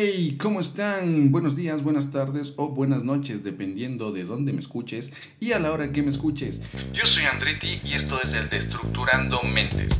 Hey, ¿cómo están? Buenos días, buenas tardes o buenas noches, dependiendo de dónde me escuches y a la hora que me escuches. Yo soy Andretti y esto es el Destructurando Mentes.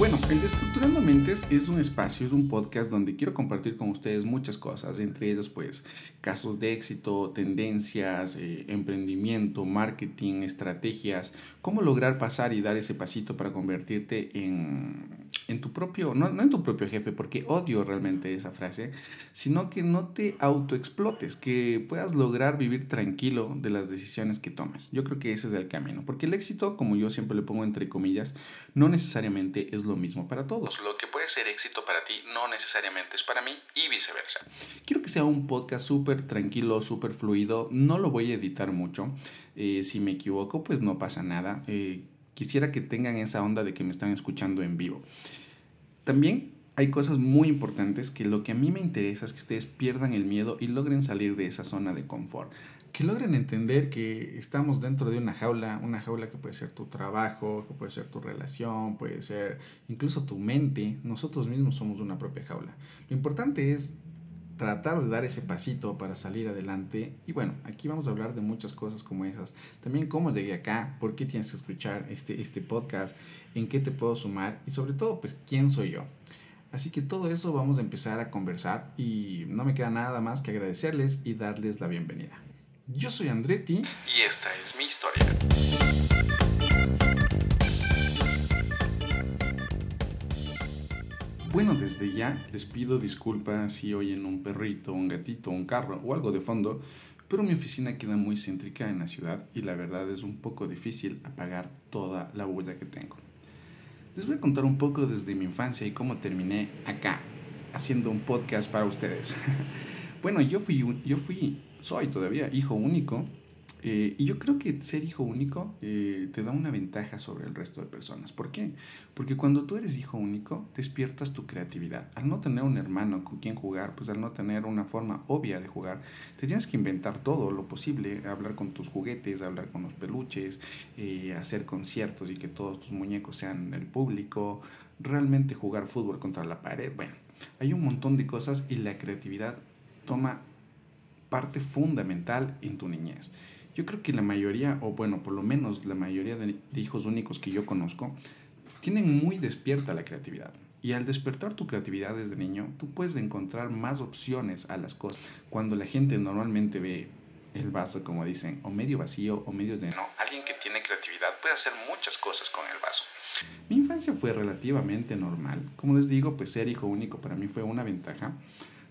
Bueno, el Destructurando Mentes es un espacio, es un podcast donde quiero compartir con ustedes muchas cosas, entre ellos pues casos de éxito, tendencias, eh, emprendimiento, marketing, estrategias, cómo lograr pasar y dar ese pasito para convertirte en, en tu propio, no, no en tu propio jefe, porque odio realmente esa frase, sino que no te autoexplotes, que puedas lograr vivir tranquilo de las decisiones que tomas. Yo creo que ese es el camino, porque el éxito, como yo siempre le pongo entre comillas, no necesariamente es lo mismo para todos. Lo que puede ser éxito para ti no necesariamente es para mí y viceversa. Quiero que sea un podcast súper tranquilo, súper fluido. No lo voy a editar mucho. Eh, si me equivoco, pues no pasa nada. Eh, quisiera que tengan esa onda de que me están escuchando en vivo. También hay cosas muy importantes que lo que a mí me interesa es que ustedes pierdan el miedo y logren salir de esa zona de confort. Que logren entender que estamos dentro de una jaula, una jaula que puede ser tu trabajo, que puede ser tu relación, puede ser incluso tu mente. Nosotros mismos somos una propia jaula. Lo importante es tratar de dar ese pasito para salir adelante. Y bueno, aquí vamos a hablar de muchas cosas como esas. También cómo llegué acá, por qué tienes que escuchar este, este podcast, en qué te puedo sumar y sobre todo, pues, quién soy yo. Así que todo eso vamos a empezar a conversar y no me queda nada más que agradecerles y darles la bienvenida. Yo soy Andretti y esta es mi historia. Bueno, desde ya les pido disculpas si oyen un perrito, un gatito, un carro o algo de fondo, pero mi oficina queda muy céntrica en la ciudad y la verdad es un poco difícil apagar toda la bulla que tengo. Les voy a contar un poco desde mi infancia y cómo terminé acá, haciendo un podcast para ustedes. bueno, yo fui, yo fui, soy todavía hijo único eh, y yo creo que ser hijo único eh, te da una ventaja sobre el resto de personas. ¿Por qué? Porque cuando tú eres hijo único, despiertas tu creatividad. Al no tener un hermano con quien jugar, pues al no tener una forma obvia de jugar, te tienes que inventar todo lo posible, hablar con tus juguetes, hablar con los peluches, eh, hacer conciertos y que todos tus muñecos sean el público, realmente jugar fútbol contra la pared. Bueno, hay un montón de cosas y la creatividad toma parte fundamental en tu niñez. Yo creo que la mayoría, o bueno, por lo menos la mayoría de, hijos únicos que yo conozco, tienen muy despierta la creatividad. Y al despertar tu creatividad desde niño, tú puedes encontrar más opciones a las cosas. Cuando la gente normalmente ve el vaso, como dicen, o medio vacío o medio lleno. alguien que tiene creatividad puede hacer muchas cosas con el vaso. Mi infancia fue relativamente normal. Como les digo, pues ser hijo único para mí fue una ventaja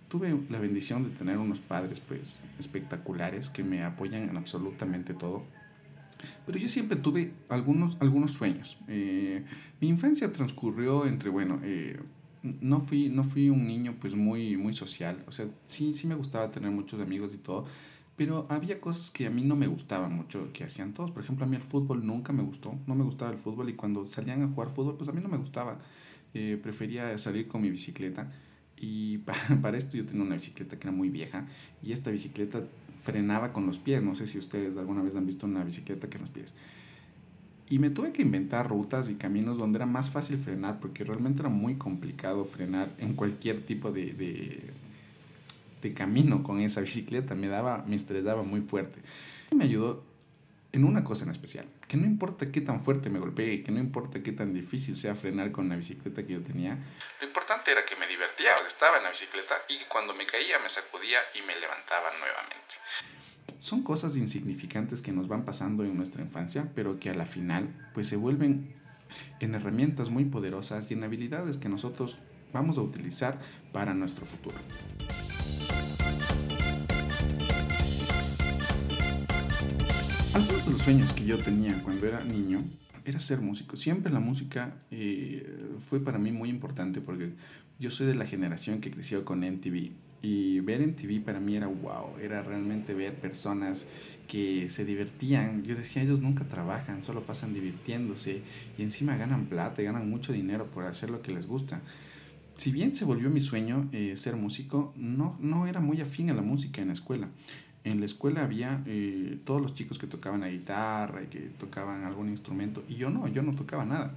tuve la bendición de tener unos padres pues espectaculares que me apoyan en absolutamente todo. Pero yo siempre tuve algunos, algunos sueños. Eh, mi infancia transcurrió entre, bueno, eh, no, fui, no fui un niño pues muy, muy social. O sea, sí, sí me gustaba tener muchos amigos y todo. Pero había cosas que a mí no me gustaban mucho que hacían todos. Por ejemplo, a mí el fútbol nunca me gustó. No me gustaba el fútbol y cuando salían a jugar fútbol pues a mí no me gustaba. Eh, prefería salir con mi bicicleta. Y para, esto yo tenía una bicicleta que era muy vieja y esta bicicleta frenaba con los pies. No sé si ustedes alguna vez han visto una bicicleta que con los pies. Y me tuve que inventar rutas y caminos donde era más fácil frenar porque realmente era muy complicado frenar en cualquier tipo de, de, de camino con esa bicicleta. Me, daba, me estresaba muy fuerte. Me ayudó en una cosa en especial, que no importa qué tan fuerte me golpee, que no importa qué tan difícil sea frenar con la bicicleta que yo tenía. Lo importante era que me divertía, estaba en la bicicleta y cuando me caía me sacudía y me levantaba nuevamente. Son cosas insignificantes que nos van pasando en nuestra infancia, pero que a la final pues se vuelven en herramientas muy poderosas y en habilidades que nosotros vamos a utilizar para nuestro futuro. Los sueños que yo tenía cuando era niño era ser músico. Siempre la música eh, fue para mí muy importante porque yo soy de la generación que creció con MTV. Y ver MTV para mí era wow, era realmente ver personas que se divertían. Yo decía, ellos nunca trabajan, solo pasan divirtiéndose y encima ganan plata y ganan mucho dinero por hacer lo que les gusta. Si bien se volvió mi sueño eh, ser músico, no, no era muy afín a la música en la escuela. En la escuela había eh, todos los chicos que tocaban la guitarra y que tocaban algún instrumento y yo no, yo no tocaba nada.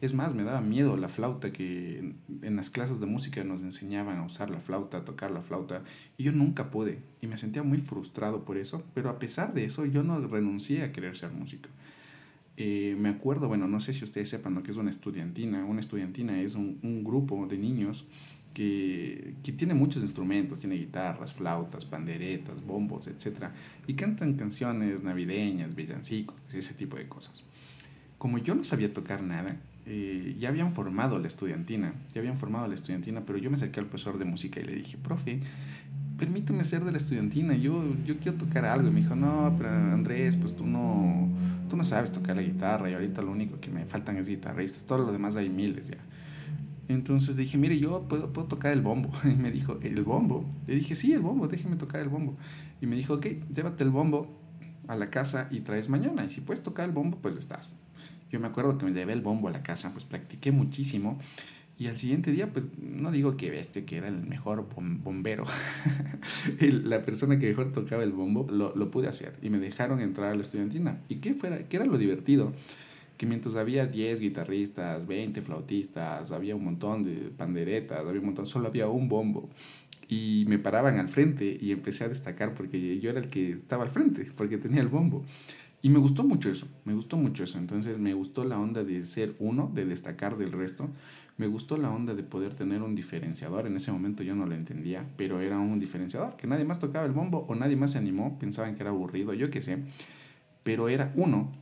Es más, me daba miedo la flauta que en las clases de música nos enseñaban a usar la flauta, a tocar la flauta, y yo nunca pude, y me sentía muy frustrado por eso, pero a pesar de eso yo no renuncié a querer ser músico. Eh, me acuerdo, bueno, no sé si ustedes sepan lo que es una estudiantina. Una estudiantina es un, un grupo de niños que, que, tiene muchos instrumentos, tiene guitarras, flautas, panderetas, bombos, etc. Y cantan canciones navideñas, villancicos, ese tipo de cosas. Como yo no sabía tocar nada, eh, ya habían formado la estudiantina, ya habían formado la estudiantina, pero yo me acerqué al profesor de música y le dije, profe, permíteme ser de la estudiantina, yo, yo quiero tocar algo. Y me dijo, no, pero Andrés, pues tú no, tú no sabes tocar la guitarra y ahorita lo único que me faltan es guitarristas, todo lo demás hay miles ya. Entonces dije, mire, yo puedo, puedo tocar el bombo. Y me dijo, ¿el bombo? Le dije, sí, el bombo, déjeme tocar el bombo. Y me dijo, ok, llévate el bombo a la casa y traes mañana. Y si puedes tocar el bombo, pues estás. Yo me acuerdo que me llevé el bombo a la casa, pues practiqué muchísimo. Y al siguiente día, pues no digo que este que era el mejor bombero, la persona que mejor tocaba el bombo, lo, lo, pude hacer. Y me dejaron entrar a la estudiantina. ¿Y qué, fuera, qué era lo divertido? Que mientras había 10 guitarristas, 20 flautistas, había un montón de panderetas, había un montón, solo había un bombo. Y me paraban al frente y empecé a destacar porque yo era el que estaba al frente, porque tenía el bombo. Y me gustó mucho eso, me gustó mucho eso. Entonces me gustó la onda de ser uno, de destacar del resto. Me gustó la onda de poder tener un diferenciador. En ese momento yo no lo entendía, pero era un diferenciador, que nadie más tocaba el bombo o nadie más se animó, pensaban que era aburrido, yo qué sé. Pero era uno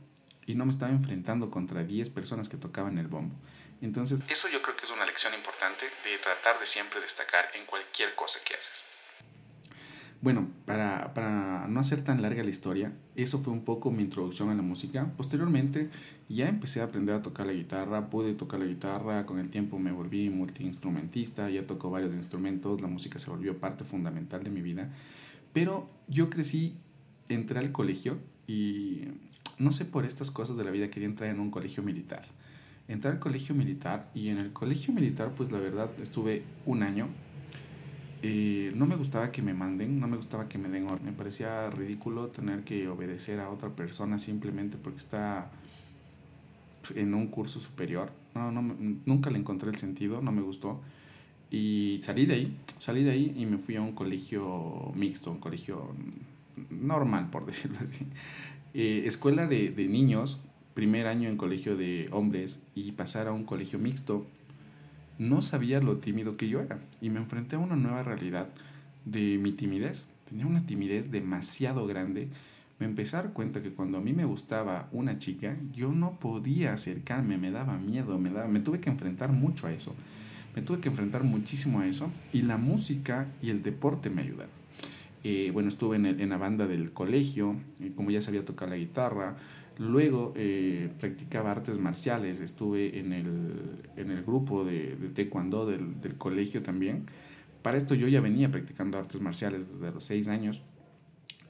y no me estaba enfrentando contra 10 personas que tocaban el bombo. Entonces, eso yo creo que es una lección importante de tratar de siempre destacar en cualquier cosa que haces. Bueno, para, para, no hacer tan larga la historia, eso fue un poco mi introducción a la música. Posteriormente ya empecé a aprender a tocar la guitarra, pude tocar la guitarra, con el tiempo me volví multiinstrumentista, ya tocó varios instrumentos, la música se volvió parte fundamental de mi vida. Pero yo crecí, entré al colegio y no sé por estas cosas de la vida quería entrar en un colegio militar. Entré al colegio militar y en el colegio militar pues la verdad estuve un año eh, no me gustaba que me manden, no me gustaba que me den orden. Me parecía ridículo tener que obedecer a otra persona simplemente porque está en un curso superior. No, no, nunca le encontré el sentido, no me gustó. Y salí de ahí, salí de ahí y me fui a un colegio mixto, un colegio normal, por decirlo así. Eh, escuela de, de niños, primer año en colegio de hombres y pasar a un colegio mixto no sabía lo tímido que yo era y me enfrenté a una nueva realidad de mi timidez. Tenía una timidez demasiado grande. Me empecé a dar cuenta que cuando a mí me gustaba una chica, yo no podía acercarme, me daba miedo, me, daba, me tuve que enfrentar mucho a eso. Me tuve que enfrentar muchísimo a eso y la música y el deporte me ayudaron. Eh, bueno, estuve en, en, la banda del colegio, como ya sabía tocar la guitarra, Luego eh, practicaba artes marciales, estuve en el, en el grupo de, de taekwondo del, del, colegio también. Para esto yo ya venía practicando artes marciales desde los seis años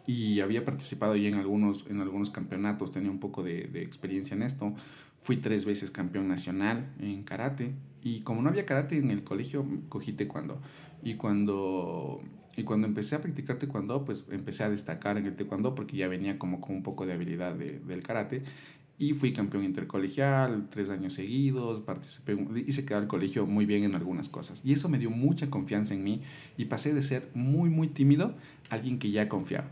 y había participado ya en algunos, en algunos campeonatos, tenía un poco de, de experiencia en esto. Fui tres veces campeón nacional en karate y como no había karate en el colegio, cogí taekwondo. Y cuando y cuando empecé a practicar taekwondo, pues empecé a destacar en el taekwondo porque ya venía como con un poco de habilidad de, del karate. Y fui campeón intercolegial tres años seguidos, participé, hice quedar el colegio muy bien en algunas cosas. Y eso me dio mucha confianza en mí y pasé de ser muy, muy tímido a alguien que ya confiaba.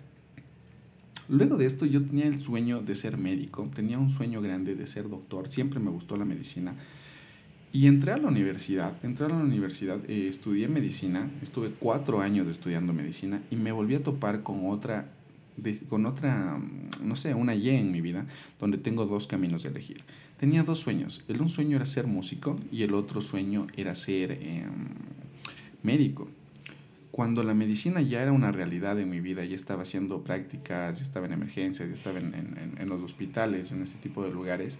Luego de esto yo tenía el sueño de ser médico, tenía un sueño grande de ser doctor, siempre me gustó la medicina. Y entré a la universidad, entré a la universidad, eh, estudié medicina, estuve cuatro años estudiando medicina y me volví a topar con otra, con otra, no sé, una Y en mi vida, donde tengo dos caminos de elegir. Tenía dos sueños, el un sueño era ser músico y el otro sueño era ser em, médico. Cuando la medicina ya era una realidad en mi vida, ya estaba haciendo prácticas, ya estaba en emergencias, ya estaba en, en, en los hospitales, en este tipo de lugares,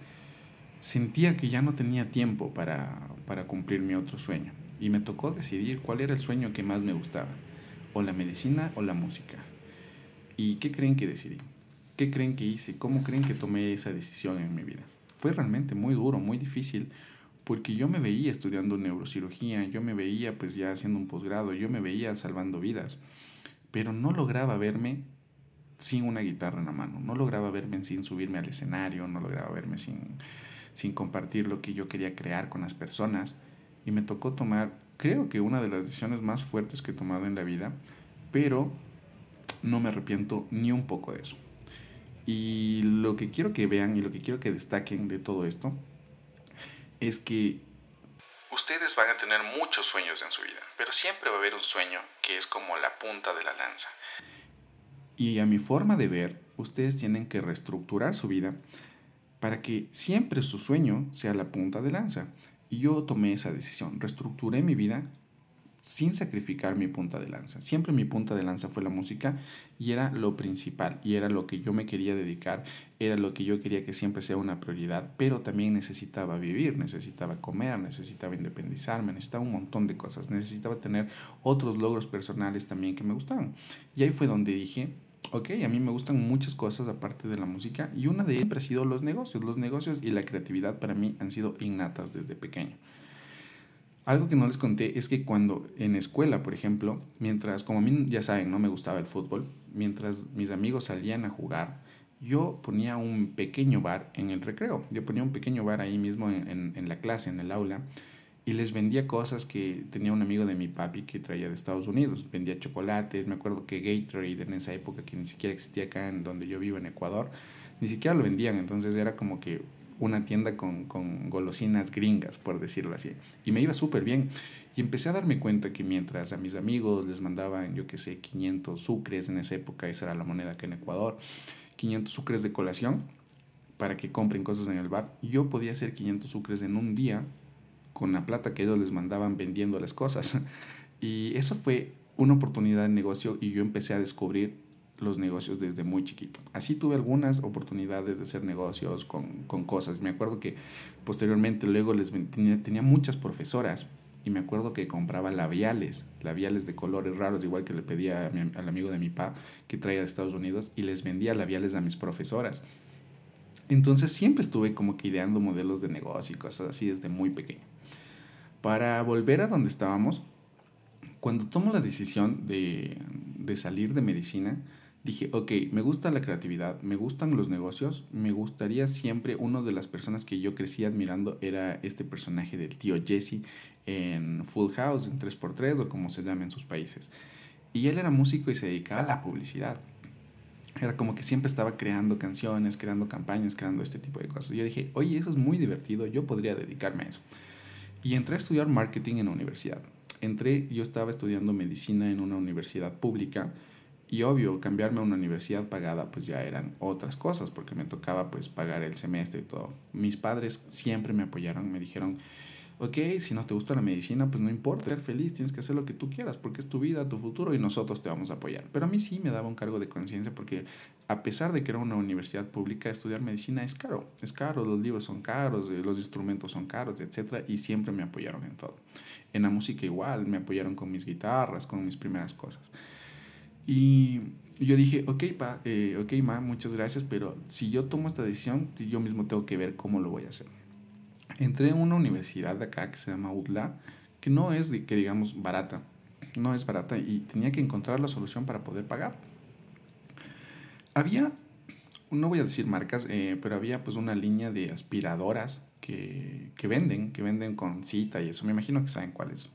sentía que ya no tenía tiempo para, para cumplir mi otro sueño y me tocó decidir cuál era el sueño que más me gustaba, o la medicina o la música. ¿Y qué creen que decidí? ¿Qué creen que hice? ¿Cómo creen que tomé esa decisión en mi vida? Fue realmente muy duro, muy difícil, porque yo me veía estudiando neurocirugía, yo me veía pues ya haciendo un posgrado, yo me veía salvando vidas, pero no lograba verme sin una guitarra en la mano. No lograba verme sin subirme al escenario, no lograba verme sin, sin compartir lo que yo quería crear con las personas. Y me tocó tomar, creo que una de las decisiones más fuertes que he tomado en la vida, pero no me arrepiento ni un poco de eso. Y lo que quiero que vean y lo que quiero que destaquen de todo esto es que ustedes van a tener muchos sueños en su vida, pero siempre va a haber un sueño que es como la punta de la lanza. Y a mi forma de ver, ustedes tienen que reestructurar su vida para que siempre su sueño sea la punta de lanza. Y yo tomé esa decisión, reestructuré mi vida sin sacrificar mi punta de lanza. Siempre mi punta de lanza fue la música y era lo principal y era lo que yo me quería dedicar, era lo que yo quería que siempre sea una prioridad, pero también necesitaba vivir, necesitaba comer, necesitaba independizarme, necesitaba un montón de cosas, necesitaba tener otros logros personales también que me gustaban. Y ahí fue donde dije, ok, a mí me gustan muchas cosas aparte de la música y una de ellas ha sido los negocios. Los negocios y la creatividad para mí han sido innatas desde pequeño. Algo que no les conté es que cuando en escuela, por ejemplo, mientras, como a mí ya saben, no me gustaba el fútbol, mientras mis amigos salían a jugar, yo ponía un pequeño bar en el recreo. Yo ponía un pequeño bar ahí mismo en, en, la clase, en el aula, y les vendía cosas que tenía un amigo de mi papi que traía de Estados Unidos. Vendía chocolates, me acuerdo que Gatorade en esa época, que ni siquiera existía acá en donde yo vivo en Ecuador, ni siquiera lo vendían, entonces era como que una tienda con, con golosinas gringas, por decirlo así. Y me iba súper bien. Y empecé a darme cuenta que mientras a mis amigos les mandaban, yo qué sé, 500 sucres en esa época, esa era la moneda que en Ecuador, 500 sucres de colación para que compren cosas en el bar, yo podía hacer 500 sucres en un día con la plata que ellos les mandaban vendiendo las cosas. Y eso fue una oportunidad de negocio y yo empecé a descubrir los negocios desde muy chiquito. Así tuve algunas oportunidades de hacer negocios con, con cosas. Me acuerdo que posteriormente luego les tenía, tenía, muchas profesoras y me acuerdo que compraba labiales, labiales de colores raros, igual que le pedía al amigo de mi papá que traía de Estados Unidos y les vendía labiales a mis profesoras. Entonces siempre estuve como que ideando modelos de negocio y cosas así desde muy pequeño. Para volver a donde estábamos, cuando tomo la decisión de, salir de medicina, dije, ok, me gusta la creatividad, me gustan los negocios, me gustaría siempre, una de las personas que yo crecí admirando era este personaje del tío Jesse en Full House, en 3x3 o como se llama en sus países. Y él era músico y se dedicaba a la publicidad. Era como que siempre estaba creando canciones, creando campañas, creando este tipo de cosas. Y yo dije, oye, eso es muy divertido, yo podría dedicarme a eso. Y entré a estudiar marketing en la universidad. Entré, yo estaba estudiando medicina en una universidad pública y obvio, cambiarme a una universidad pagada pues ya eran otras cosas porque me tocaba pues pagar el semestre y todo. Mis padres siempre me apoyaron, me dijeron, ok, si no te gusta la medicina pues no importa, ser feliz, tienes que hacer lo que tú quieras porque es tu vida, tu futuro y nosotros te vamos a apoyar. Pero a mí sí me daba un cargo de conciencia porque a pesar de que era una universidad pública, estudiar medicina es caro, es caro, los libros son caros, eh, los instrumentos son caros, etc. Y siempre me apoyaron en todo. En la música igual, me apoyaron con mis guitarras, con mis primeras cosas. Y yo dije, ok, pa, eh, ok, ma, muchas gracias, pero si yo tomo esta decisión, yo mismo tengo que ver cómo lo voy a hacer. Entré en una universidad de acá que se llama UDLA, que no es, que digamos, barata, no es barata y tenía que encontrar la solución para poder pagar. Había, no voy a decir marcas, eh, pero había pues una línea de aspiradoras que, que venden, que venden con cita y eso, me imagino que saben cuáles.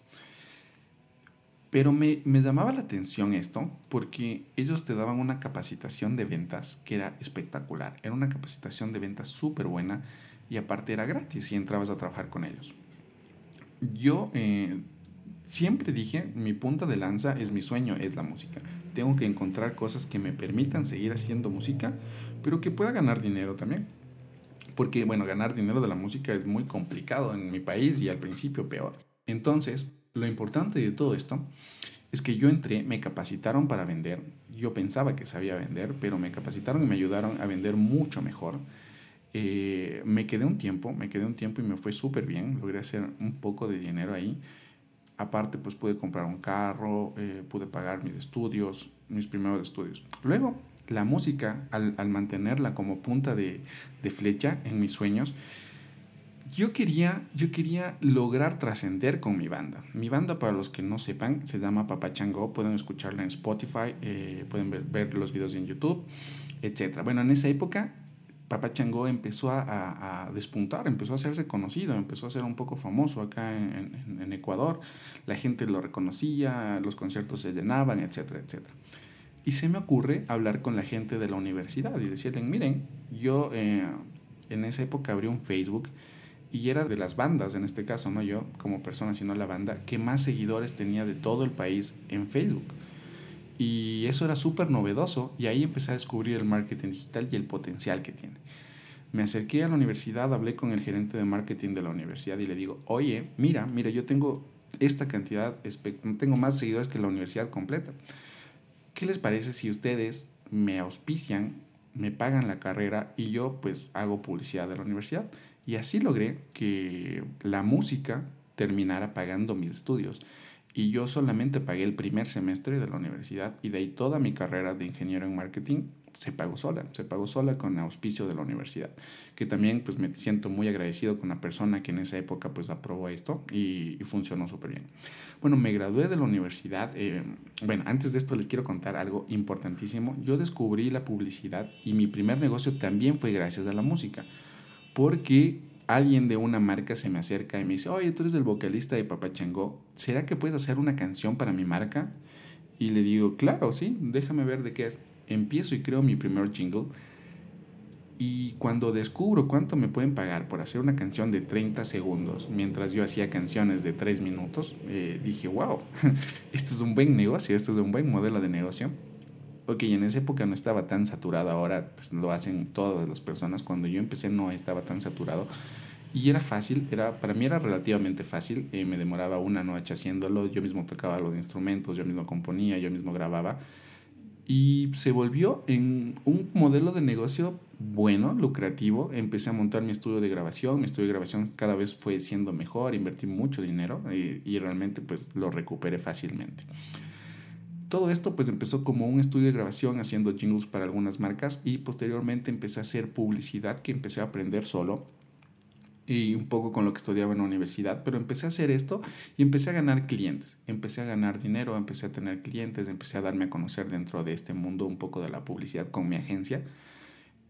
Pero me, me, llamaba la atención esto porque ellos te daban una capacitación de ventas que era espectacular. Era una capacitación de ventas súper buena y aparte era gratis y entrabas a trabajar con ellos. Yo eh, siempre dije, mi punta de lanza es mi sueño, es la música. Tengo que encontrar cosas que me permitan seguir haciendo música, pero que pueda ganar dinero también. Porque, bueno, ganar dinero de la música es muy complicado en mi país y al principio peor. Entonces, lo importante de todo esto es que yo entré, me capacitaron para vender. Yo pensaba que sabía vender, pero me capacitaron y me ayudaron a vender mucho mejor. Eh, me quedé un tiempo, me quedé un tiempo y me fue súper bien. Logré hacer un poco de dinero ahí. Aparte, pues pude comprar un carro, eh, pude pagar mis estudios, mis primeros estudios. Luego, la música, al, mantenerla como punta de, flecha en mis sueños, yo quería, yo quería lograr trascender con mi banda. Mi banda, para los que no sepan, se llama Papachango. Pueden escucharla en Spotify, eh, pueden ver, ver, los videos en YouTube, etc. Bueno, en esa época, Papachango empezó a, despuntar, empezó a hacerse conocido, empezó a ser un poco famoso acá en, Ecuador. La gente lo reconocía, los conciertos se llenaban, etcétera, etcétera. Y se me ocurre hablar con la gente de la universidad y decirles, miren, yo eh, en esa época abrí un Facebook y era de las bandas, en este caso, no yo como persona, sino la banda, que más seguidores tenía de todo el país en Facebook. Y eso era súper novedoso y ahí empecé a descubrir el marketing digital y el potencial que tiene. Me acerqué a la universidad, hablé con el gerente de marketing de la universidad y le digo, oye, mira, mira, yo tengo esta cantidad, tengo más seguidores que la universidad completa. ¿Qué les parece si ustedes me auspician, me pagan la carrera y yo pues hago publicidad de la universidad? Y así logré que la música terminara pagando mis estudios. Y yo solamente pagué el primer semestre de la universidad y de ahí toda mi carrera de ingeniero en marketing se pagó sola, se pagó sola con auspicio de la universidad, que también pues me siento muy agradecido con la persona que en esa época pues aprobó esto y, y funcionó súper bien. Bueno, me gradué de la universidad, eh, bueno, antes de esto les quiero contar algo importantísimo, yo descubrí la publicidad y mi primer negocio también fue gracias a la música porque alguien de una marca se me acerca y me dice, oye, tú eres el vocalista de Papachango, ¿será que puedes hacer una canción para mi marca? Y le digo, claro, sí, déjame ver de qué es. Empiezo y creo mi primer jingle. Y cuando descubro cuánto me pueden pagar por hacer una canción de 30 segundos, mientras yo hacía canciones de 3 minutos, eh, dije, wow, este es un buen negocio, este es un buen modelo de negocio ok, en esa época no estaba tan saturado, ahora pues, lo hacen todas las personas. Cuando yo empecé no estaba tan saturado. Y era fácil, era, para mí era relativamente fácil, eh, me demoraba una noche haciéndolo, yo mismo tocaba los instrumentos, yo mismo componía, yo mismo grababa. Y se volvió en un modelo de negocio bueno, lucrativo. Empecé a montar mi estudio de grabación, mi estudio de grabación cada vez fue siendo mejor, invertí mucho dinero y, eh, y realmente pues lo recuperé fácilmente. Todo esto pues empezó como un estudio de grabación haciendo jingles para algunas marcas y posteriormente empecé a hacer publicidad que empecé a aprender solo y un poco con lo que estudiaba en la universidad, pero empecé a hacer esto y empecé a ganar clientes, empecé a ganar dinero, empecé a tener clientes, empecé a darme a conocer dentro de este mundo un poco de la publicidad con mi agencia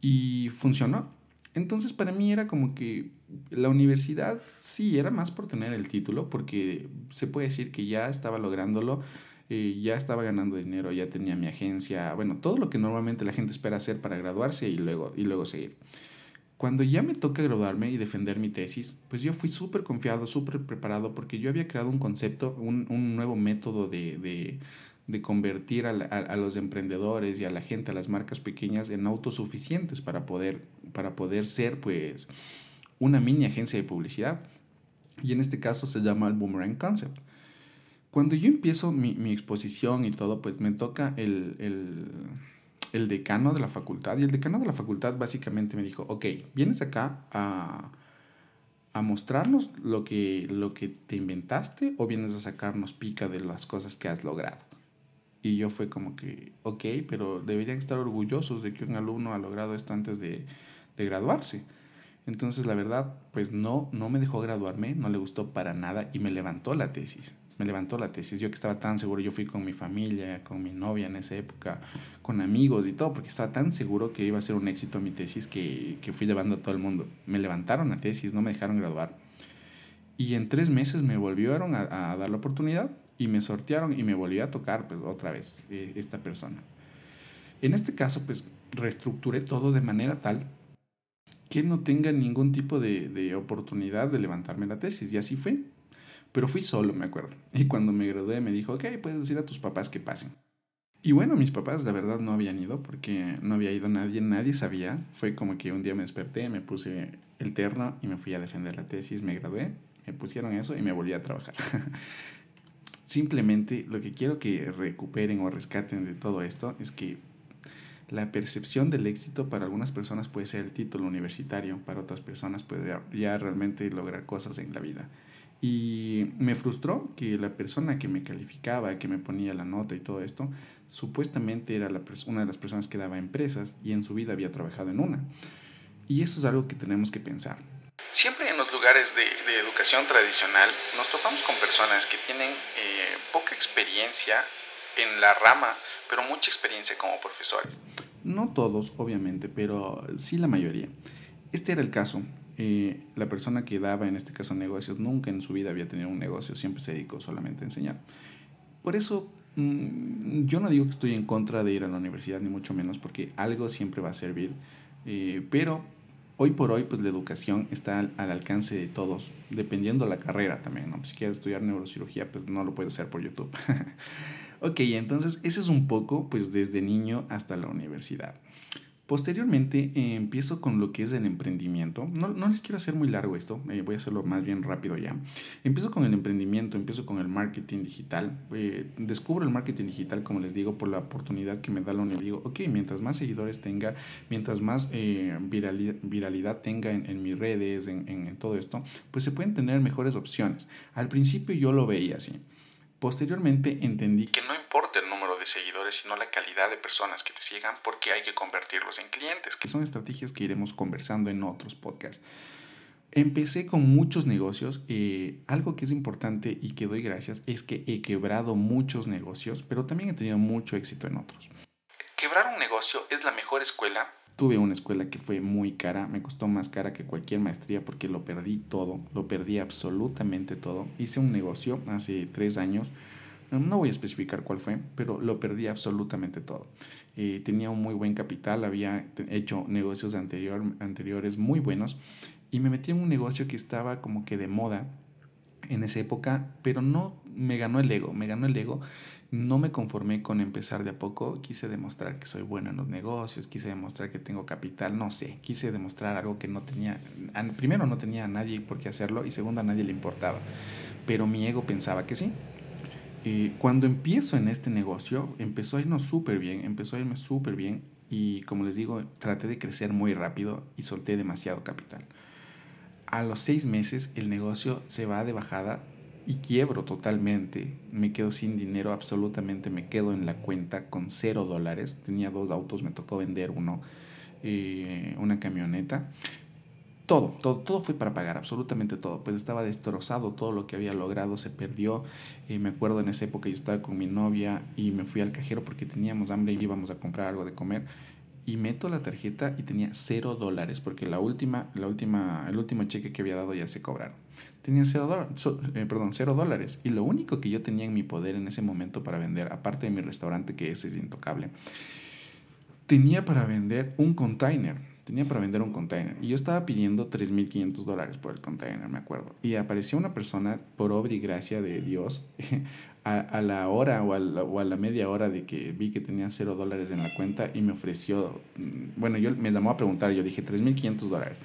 y funcionó. Entonces para mí era como que la universidad sí era más por tener el título, porque se puede decir que ya estaba lográndolo, eh, ya estaba ganando dinero, ya tenía mi agencia, bueno, todo lo que normalmente la gente espera hacer para graduarse y luego, y luego seguir. Cuando ya me toca graduarme y defender mi tesis, pues yo fui súper confiado, súper preparado, porque yo había creado un concepto, un, un nuevo método de, de, de convertir a, a, a, los emprendedores y a la gente, a las marcas pequeñas, en autosuficientes para poder, para poder ser, pues, una mini agencia de publicidad. Y en este caso se llama el Boomerang Concept. Cuando yo empiezo mi, exposición y todo, pues me toca el, decano de la facultad. Y el decano de la facultad básicamente me dijo, ok, vienes acá a, a mostrarnos lo que, lo que te inventaste o vienes a sacarnos pica de las cosas que has logrado. Y yo fue como que, ok, pero deberían estar orgullosos de que un alumno ha logrado esto antes de, de graduarse. Entonces, la verdad, pues no, no me dejó graduarme, no le gustó para nada y me levantó la tesis me levantó la tesis. Yo que estaba tan seguro, yo fui con mi familia, con mi novia en esa época, con amigos y todo, porque estaba tan seguro que iba a ser un éxito mi tesis que, que fui llevando a todo el mundo. Me levantaron la tesis, no me dejaron graduar. Y en tres meses me volvieron a, dar la oportunidad y me sortearon y me volvió a tocar pues, otra vez eh, esta persona. En este caso, pues reestructuré todo de manera tal que no tenga ningún tipo de, de oportunidad de levantarme la tesis. Y así fue. Pero fui solo, me acuerdo. Y cuando me gradué me dijo, ok, puedes decir a tus papás que pasen. Y bueno, mis papás la verdad no habían ido porque no había ido nadie, nadie sabía. Fue como que un día me desperté, me puse el terno y me fui a defender la tesis, me gradué, me pusieron eso y me volví a trabajar. Simplemente lo que quiero que recuperen o rescaten de todo esto es que la percepción del éxito para algunas personas puede ser el título universitario, para otras personas puede ya realmente lograr cosas en la vida. Y me frustró que la persona que me calificaba, que me ponía la nota y todo esto, supuestamente era la una de las personas que daba empresas y en su vida había trabajado en una. Y eso es algo que tenemos que pensar. Siempre en los lugares de, de educación tradicional nos topamos con personas que tienen eh, poca experiencia en la rama, pero mucha experiencia como profesores. No todos, obviamente, pero sí la mayoría. Este era el caso. Eh, la persona que daba, en este caso, negocios, nunca en su vida había tenido un negocio, siempre se dedicó solamente a enseñar. Por eso, mm, yo no digo que estoy en contra de ir a la universidad, ni mucho menos, porque algo siempre va a servir, eh, pero hoy por hoy, pues la educación está al, alcance de todos, dependiendo la carrera también, ¿no? Si quieres estudiar neurocirugía, pues no lo puedes hacer por YouTube. ok, entonces ese es un poco, pues desde niño hasta la universidad. Posteriormente eh, empiezo con lo que es el emprendimiento. No, les quiero hacer muy largo esto, eh, voy a hacerlo más bien rápido ya. Empiezo con el emprendimiento, empiezo con el marketing digital. Eh, descubro el marketing digital, como les digo, por la oportunidad que me da la. Digo, ok, mientras más seguidores tenga, mientras más viralidad, tenga en, mis redes, en todo esto, pues se pueden tener mejores opciones. Al principio yo lo veía así. Posteriormente entendí que no importa el número de seguidores, sino la calidad de personas que te sigan porque hay que convertirlos en clientes. Que son estrategias que iremos conversando en otros podcasts. Empecé con muchos negocios. Eh, algo que es importante y que doy gracias es que he quebrado muchos negocios, pero también he tenido mucho éxito en otros. Quebrar un negocio es la mejor escuela Tuve una escuela que fue muy cara, me costó más cara que cualquier maestría porque lo perdí todo, lo perdí absolutamente todo. Hice un negocio hace tres años, no voy a especificar cuál fue, pero lo perdí absolutamente todo. Eh, tenía un muy buen capital, había hecho negocios anterior, anteriores muy buenos y me metí en un negocio que estaba como que de moda en esa época, pero no me ganó el ego, me ganó el ego no me conformé con empezar de a poco, quise demostrar que soy bueno en los negocios, quise demostrar que tengo capital, no sé, quise demostrar algo que no tenía, primero no tenía a nadie por qué hacerlo y segundo a nadie le importaba, pero mi ego pensaba que sí. Y cuando empiezo en este negocio, empezó a irnos súper bien, empezó a irme súper bien y como les digo, traté de crecer muy rápido y solté demasiado capital. A los seis meses el negocio se va de bajada y quiebro totalmente, me quedo sin dinero absolutamente, me quedo en la cuenta con cero dólares, tenía dos autos, me tocó vender uno, eh, una camioneta, todo, todo, todo fue para pagar, absolutamente todo, pues estaba destrozado, todo lo que había logrado se perdió, eh, me acuerdo en esa época yo estaba con mi novia y me fui al cajero porque teníamos hambre y íbamos a comprar algo de comer. Y meto la tarjeta y tenía cero dólares porque la última, la última, el último cheque que había dado ya se cobraron tenía cero, dólares, eh, perdón, cero dólares. Y lo único que yo tenía en mi poder en ese momento para vender, aparte de mi restaurante, que ese es intocable, tenía para vender un container. Tenía para vender un container. Y yo estaba pidiendo 3.500 dólares por el container, me acuerdo. Y apareció una persona, por obra y gracia de Dios, a, a la hora o a la, o a la, media hora de que vi que tenía cero dólares en la cuenta y me ofreció, mm, bueno, yo me llamó a preguntar, yo dije 3.500 dólares.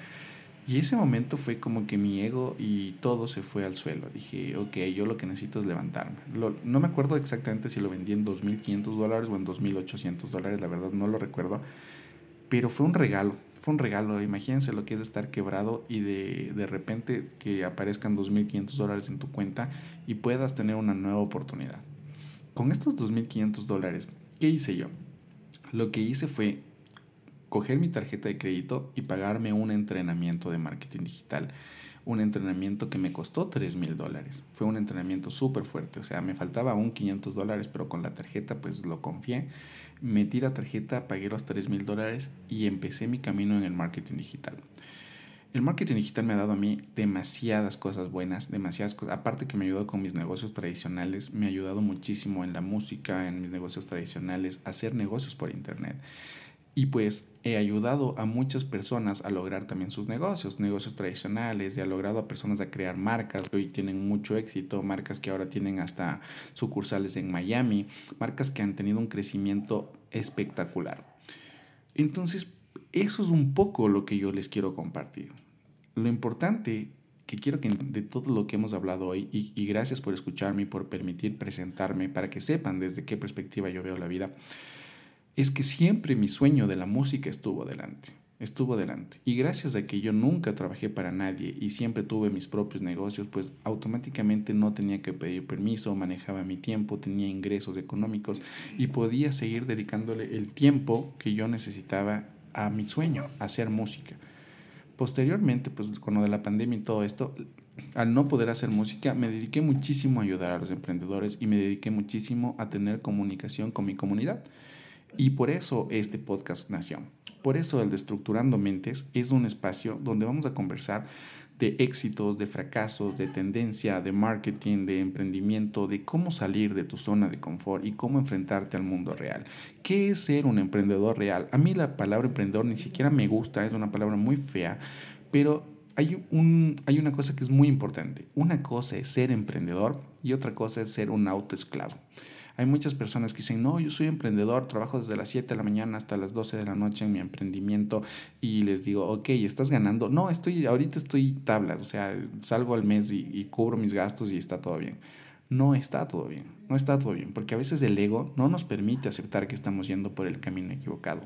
Y ese momento fue como que mi ego y todo se fue al suelo. Dije, ok, yo lo que necesito es levantarme. no me acuerdo exactamente si lo vendí en 2.500 dólares o en 2.800 dólares, la verdad no lo recuerdo. Pero fue un regalo, fue un regalo. Imagínense lo que es estar quebrado y de, de repente que aparezcan 2.500 dólares en tu cuenta y puedas tener una nueva oportunidad. Con estos 2.500 dólares, ¿qué hice yo? Lo que hice fue coger mi tarjeta de crédito y pagarme un entrenamiento de marketing digital. Un entrenamiento que me costó 3 mil dólares. Fue un entrenamiento súper fuerte. O sea, me faltaba un 500 dólares, pero con la tarjeta pues lo confié. Metí la tarjeta, pagué los 3 mil dólares y empecé mi camino en el marketing digital. El marketing digital me ha dado a mí demasiadas cosas buenas, demasiadas cosas. Aparte que me ayudó con mis negocios tradicionales, me ha ayudado muchísimo en la música, en mis negocios tradicionales, hacer negocios por internet. Y pues he ayudado a muchas personas a lograr también sus negocios, negocios tradicionales, ha logrado a personas a crear marcas que hoy tienen mucho éxito, marcas que ahora tienen hasta sucursales en Miami, marcas que han tenido un crecimiento espectacular. Entonces, eso es un poco lo que yo les quiero compartir. Lo importante que quiero que de todo lo que hemos hablado hoy, y, y gracias por escucharme y por permitir presentarme para que sepan desde qué perspectiva yo veo la vida, es que siempre mi sueño de la música estuvo delante, estuvo delante. Y gracias a que yo nunca trabajé para nadie y siempre tuve mis propios negocios, pues automáticamente no tenía que pedir permiso, manejaba mi tiempo, tenía ingresos económicos y podía seguir dedicándole el tiempo que yo necesitaba a mi sueño, a hacer música. Posteriormente, pues con lo de la pandemia y todo esto, al no poder hacer música, me dediqué muchísimo a ayudar a los emprendedores y me dediqué muchísimo a tener comunicación con mi comunidad. Y por eso este podcast nació. Por eso el de Estructurando Mentes es un espacio donde vamos a conversar de éxitos, de fracasos, de tendencia, de marketing, de emprendimiento, de cómo salir de tu zona de confort y cómo enfrentarte al mundo real. ¿Qué es ser un emprendedor real? A mí la palabra emprendedor ni siquiera me gusta, es una palabra muy fea, pero hay, un, hay una cosa que es muy importante. Una cosa es ser emprendedor y otra cosa es ser un autoesclavo. Hay muchas personas que dicen, no, yo soy emprendedor, trabajo desde las 7 de la mañana hasta las 12 de la noche en mi emprendimiento y les digo, ok, ¿estás ganando? No, estoy, ahorita estoy tablas, o sea, salgo al mes y, y cubro mis gastos y está todo bien. No está todo bien, no está todo bien, porque a veces el ego no nos permite aceptar que estamos yendo por el camino equivocado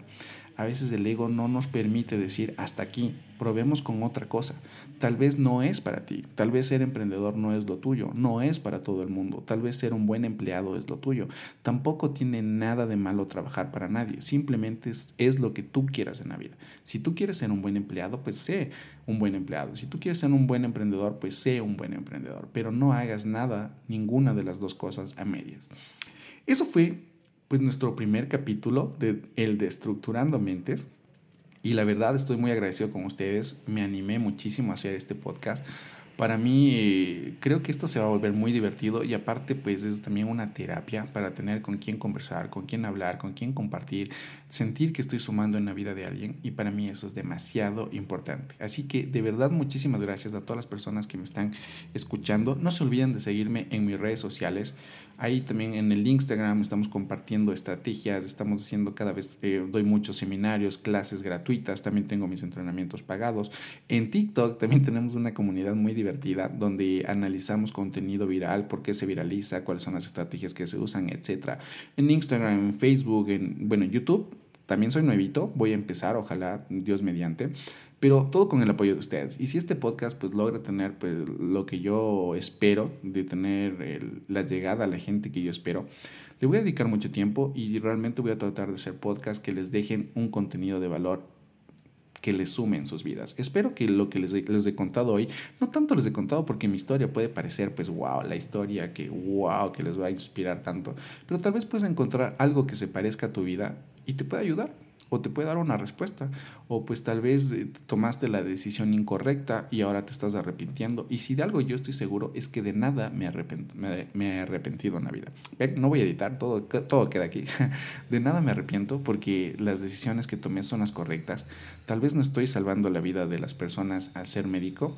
a veces el ego no nos permite decir hasta aquí, probemos con otra cosa. Tal vez no es para ti, tal vez ser emprendedor no es lo tuyo, no es para todo el mundo, tal vez ser un buen empleado es lo tuyo. Tampoco tiene nada de malo trabajar para nadie, simplemente es, lo que tú quieras en la vida. Si tú quieres ser un buen empleado, pues sé un buen empleado. Si tú quieres ser un buen emprendedor, pues sé un buen emprendedor, pero no hagas nada, ninguna de las dos cosas a medias. Eso fue pues nuestro primer capítulo de el de Estructurando Mentes. Y la verdad estoy muy agradecido con ustedes. Me animé muchísimo a hacer este podcast para mí creo que esto se va a volver muy divertido y aparte pues es también una terapia para tener con quién conversar, con quién hablar, con quién compartir, sentir que estoy sumando en la vida de alguien y para mí eso es demasiado importante. Así que de verdad muchísimas gracias a todas las personas que me están escuchando. No se olviden de seguirme en mis redes sociales. Ahí también en el Instagram estamos compartiendo estrategias, estamos haciendo cada vez, eh, doy muchos seminarios, clases gratuitas, también tengo mis entrenamientos pagados. En TikTok también tenemos una comunidad muy divertida donde analizamos contenido viral, por qué se viraliza, cuáles son las estrategias que se usan, etc. En Instagram, en Facebook, en bueno, YouTube. También soy nuevito, voy a empezar, ojalá Dios mediante, pero todo con el apoyo de ustedes. Y si este podcast pues logra tener pues lo que yo espero, de tener la llegada a la gente que yo espero, le voy a dedicar mucho tiempo y realmente voy a tratar de hacer podcasts que les dejen un contenido de valor que les sume en sus vidas. Espero que lo que les, les he contado hoy, no tanto les he contado porque mi historia puede parecer, pues, wow, la historia que, wow, que les va a inspirar tanto, pero tal vez puedes encontrar algo que se parezca a tu vida y te pueda ayudar o te puede dar una respuesta, o pues tal vez eh, tomaste la decisión incorrecta y ahora te estás arrepintiendo. Y si de algo yo estoy seguro es que de nada me, me, he arrepentido en la vida. No voy a editar, todo, todo queda aquí. De nada me arrepiento porque las decisiones que tomé son las correctas. Tal vez no estoy salvando la vida de las personas al ser médico,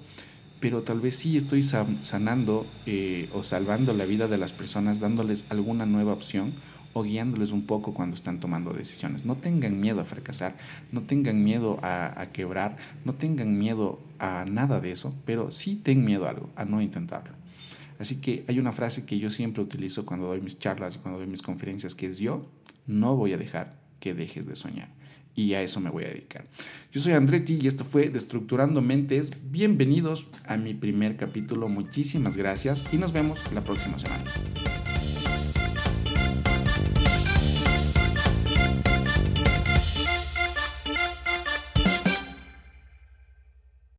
pero tal vez sí estoy sanando eh, o salvando la vida de las personas dándoles alguna nueva opción o guiándoles un poco cuando están tomando decisiones. No tengan miedo a fracasar, no tengan miedo a, quebrar, no tengan miedo a nada de eso, pero sí ten miedo a algo, a no intentarlo. Así que hay una frase que yo siempre utilizo cuando doy mis charlas y cuando doy mis conferencias, que es yo no voy a dejar que dejes de soñar. Y a eso me voy a dedicar. Yo soy Andretti y esto fue Destructurando Mentes. Bienvenidos a mi primer capítulo. Muchísimas gracias y nos vemos la próxima semana.